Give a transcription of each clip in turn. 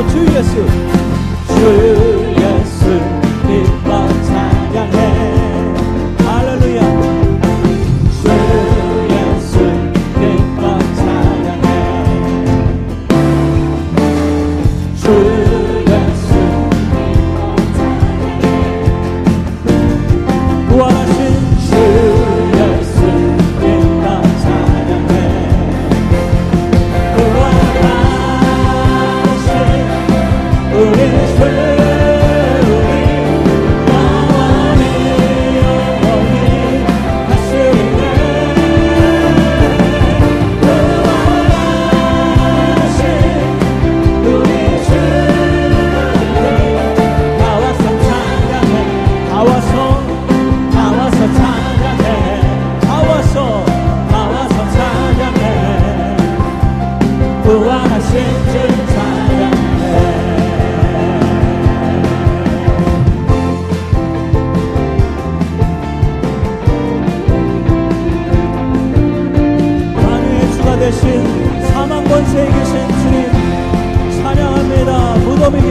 예수 주 예수.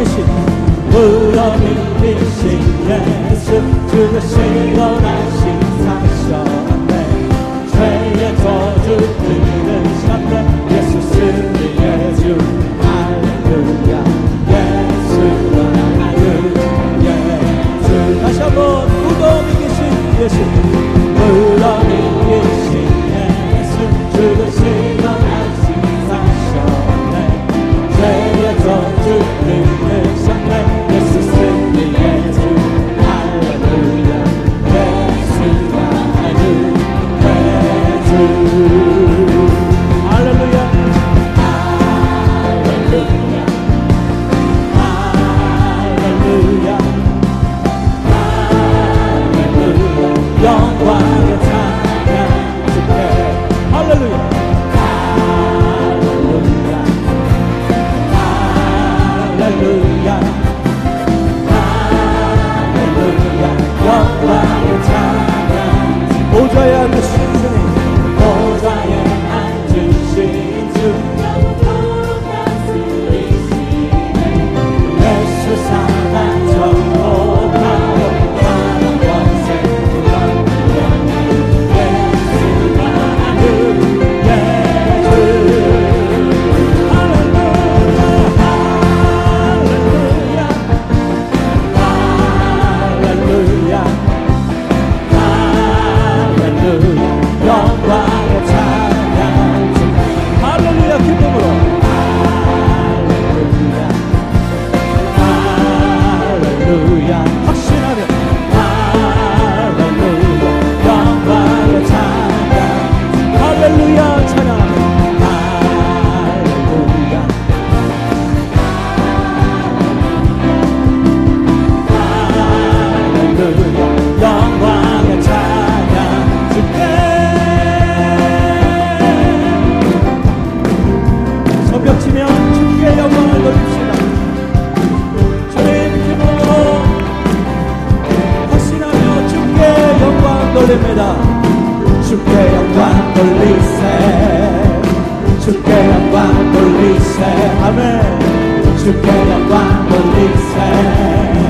이신 물론 이신 예수 주여 실현하신 Thư 돌립니다. 주께 영광 돌리세. 주께 영광 돌리세. 아멘. 주께 영광 돌리세.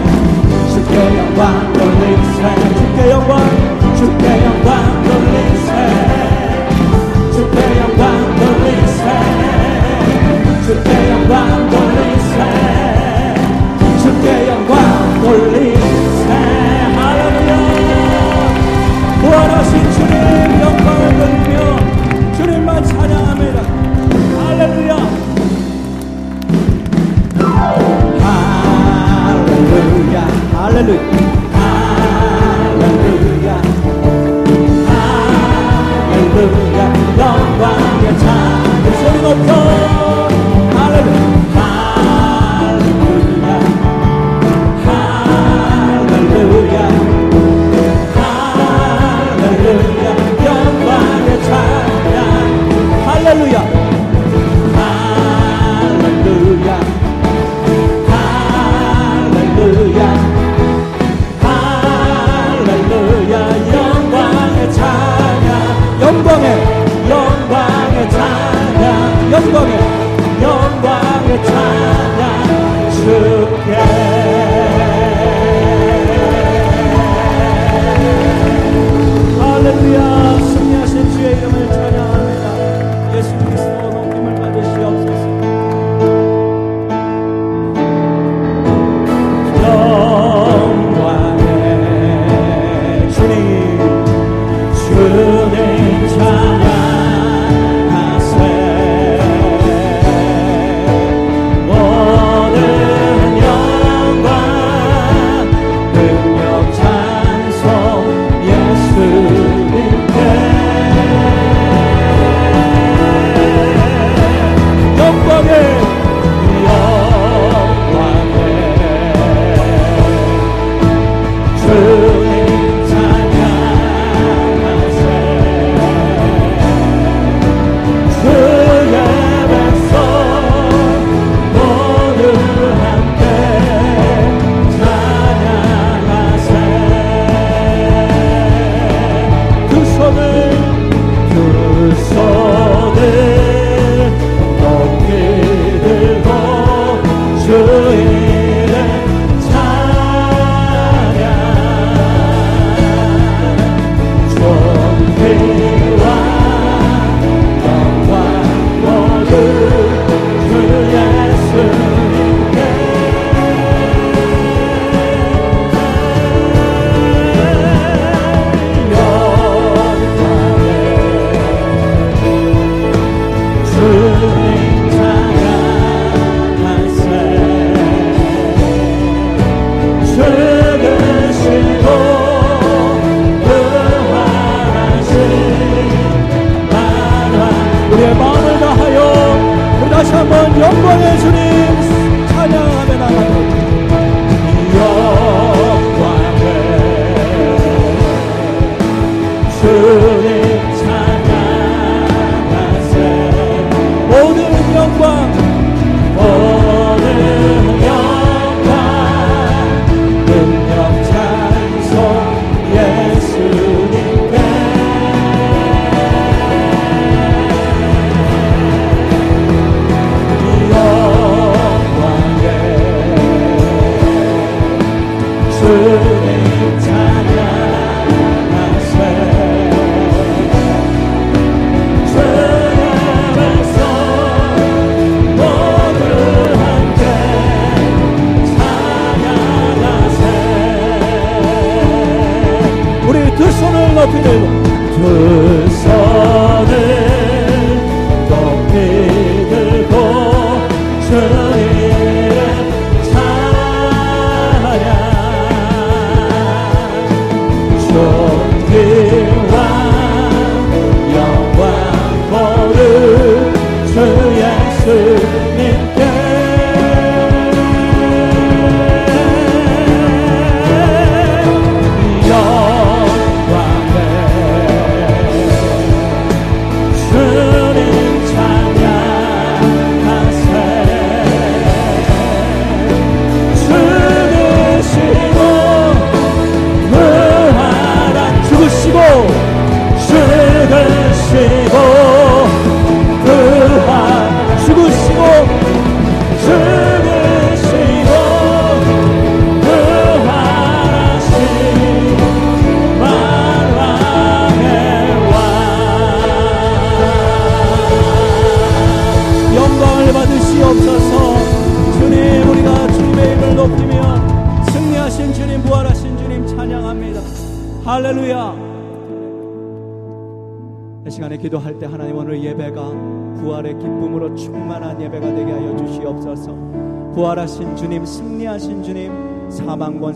Deus, meu Pai. 같은 앨범 할렐루야. 이 시간에 기도할 때 하나님 오늘 예배가 부활의 기쁨으로 충만한 예배가 되게 하여 주시옵소서. 부활하신 주님, 승리하신 주님, 사망권